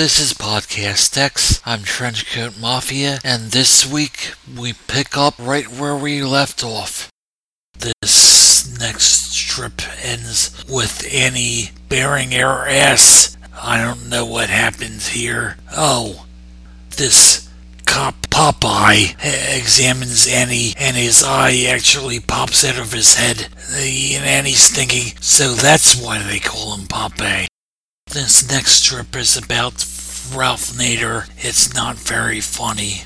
This is Podcast X. I'm Trenchcoat Mafia, and this week we pick up right where we left off. This next strip ends with Annie baring her ass. I don't know what happens here. Oh, this cop Popeye examines Annie, and his eye actually pops out of his head. And Annie's thinking, so that's why they call him Popeye. This next strip is about Ralph Nader. It's not very funny.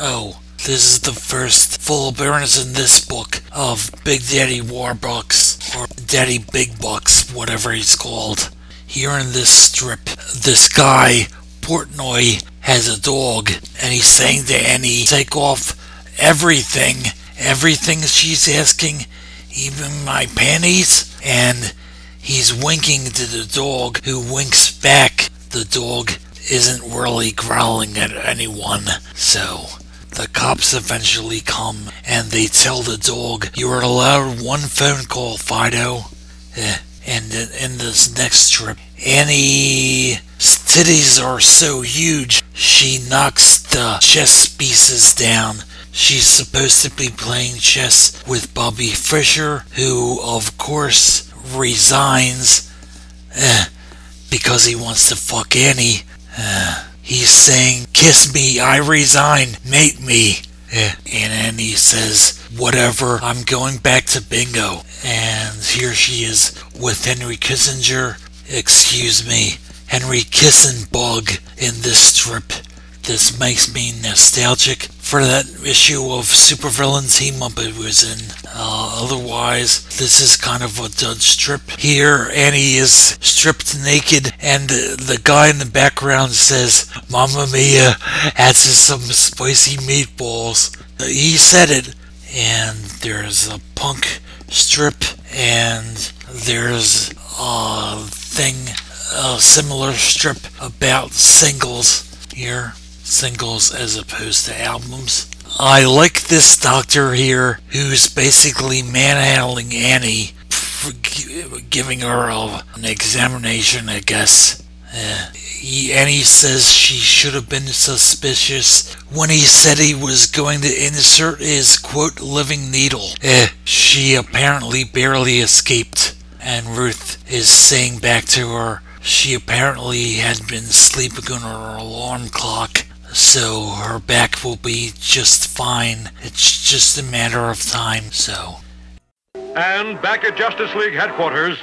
Oh, this is the first full appearance in this book of Big Daddy Warbucks, or Daddy Big Bucks, whatever he's called. Here in this strip, this guy, Portnoy, has a dog, and he's saying to Annie, take off everything, everything she's asking, even my panties, and he's winking to the dog, who winks back. The dog isn't really growling at anyone, so the cops eventually come and they tell the dog, You are allowed one phone call, Fido. Eh, and in this next strip, Annie's titties are so huge, she knocks the chess pieces down. She's supposed to be playing chess with Bobby Fischer, who, of course, resigns eh, because he wants to fuck Annie. Eh, he's saying, Kiss me, I resign, mate me. Eh, and Annie says, Whatever, I'm going back to bingo. And here she is with Henry Kissinger. Excuse me, Henry Kissenbug in this strip. This makes me nostalgic for that issue of supervillain team up it was in. Uh, otherwise, this is kind of a dud strip. Here, Annie is stripped naked, and the guy in the background says, Mamma Mia, adds some spicy meatballs. He said it, and there's a punk strip, and there's a thing, a similar strip about singles here singles as opposed to albums. I like this doctor here who's basically manhandling Annie, giving her an examination, I guess. Uh, he, Annie says she should have been suspicious when he said he was going to insert his quote living needle. Uh, she apparently barely escaped, and Ruth is saying back to her she apparently had been sleeping on her alarm clock so her back will be just fine. It's just a matter of time, so. And back at Justice League headquarters.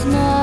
strange.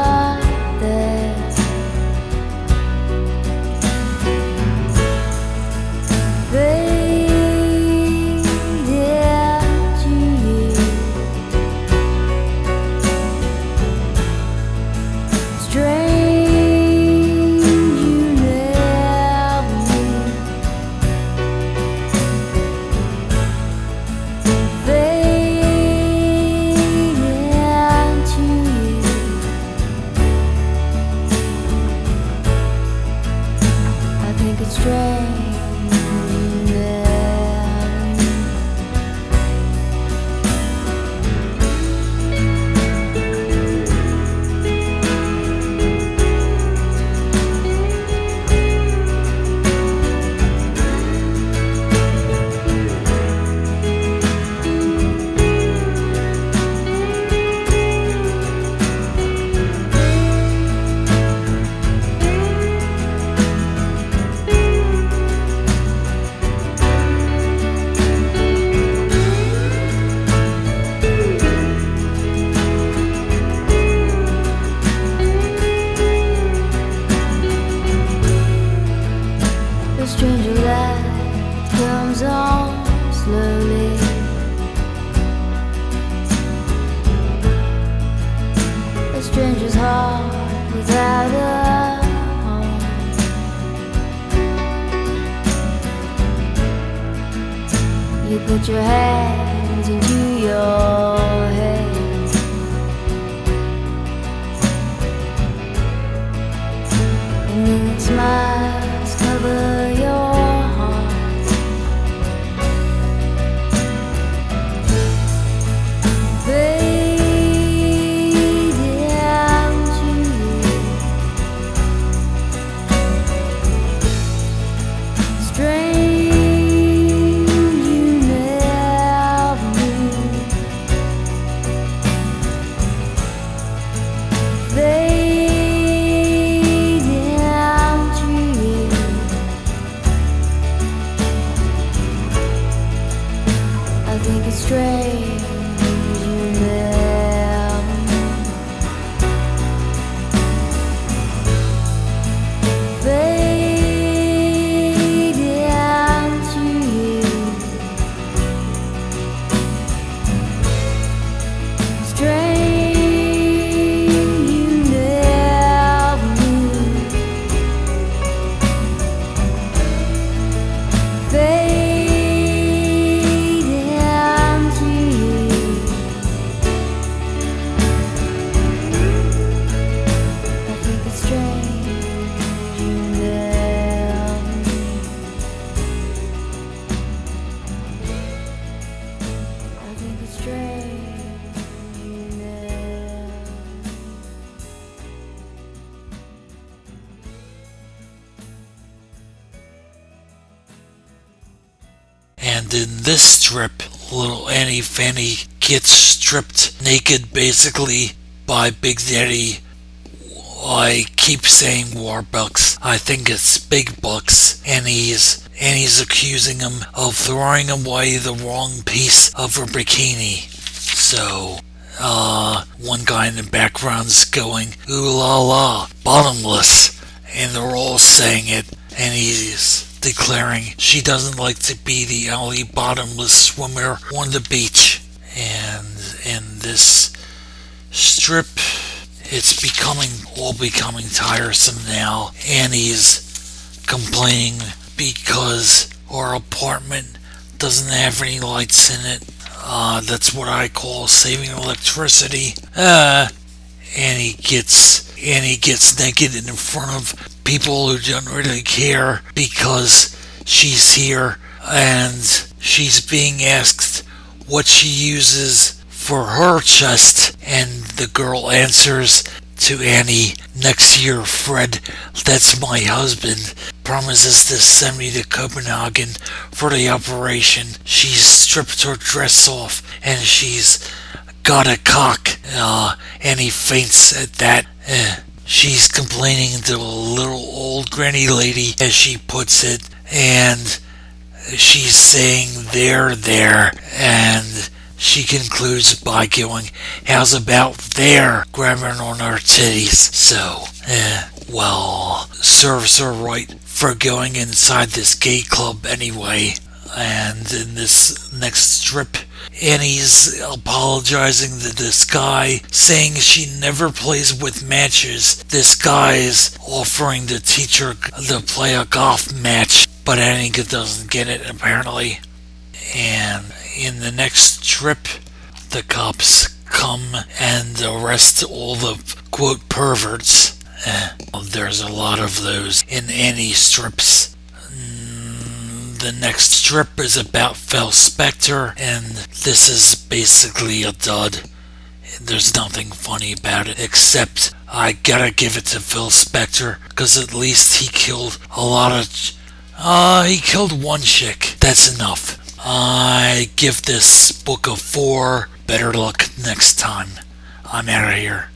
Put your hands into your head. And then smiles And in this strip, little Annie Fanny gets stripped naked basically by Big Daddy. I keep saying Warbucks. I think it's Big Bucks. And he's and he's accusing him of throwing away the wrong piece of her bikini. So uh one guy in the background's going, ooh la la, bottomless. And they're all saying it and he's declaring she doesn't like to be the only bottomless swimmer on the beach. And in this strip, it's becoming all becoming tiresome now. Annie's complaining because our apartment doesn't have any lights in it. Uh, that's what I call saving electricity. Uh, Annie gets Annie gets naked in front of people who don't really care because she's here and she's being asked what she uses for her chest and the girl answers to Annie next year Fred that's my husband promises to send me to Copenhagen for the operation she's stripped her dress off and she's got a cock. Uh, and he faints at that. Eh. She's complaining to a little old granny lady, as she puts it, and she's saying there, there, and she concludes by going, How's about there? Grabbing on her titties. So, eh, well, serves her right for going inside this gay club anyway. And in this next strip, Annie's apologizing to this guy, saying she never plays with matches. This guy's offering to teach her to play a golf match, but Annie doesn't get it apparently. And in the next strip, the cops come and arrest all the quote perverts. Eh, there's a lot of those in Annie strips. The next strip is about Phil Spector, and this is basically a dud. There's nothing funny about it, except I gotta give it to Phil Spector, because at least he killed a lot of. ch- Uh, he killed one chick. That's enough. I give this book a four. Better luck next time. I'm out of here.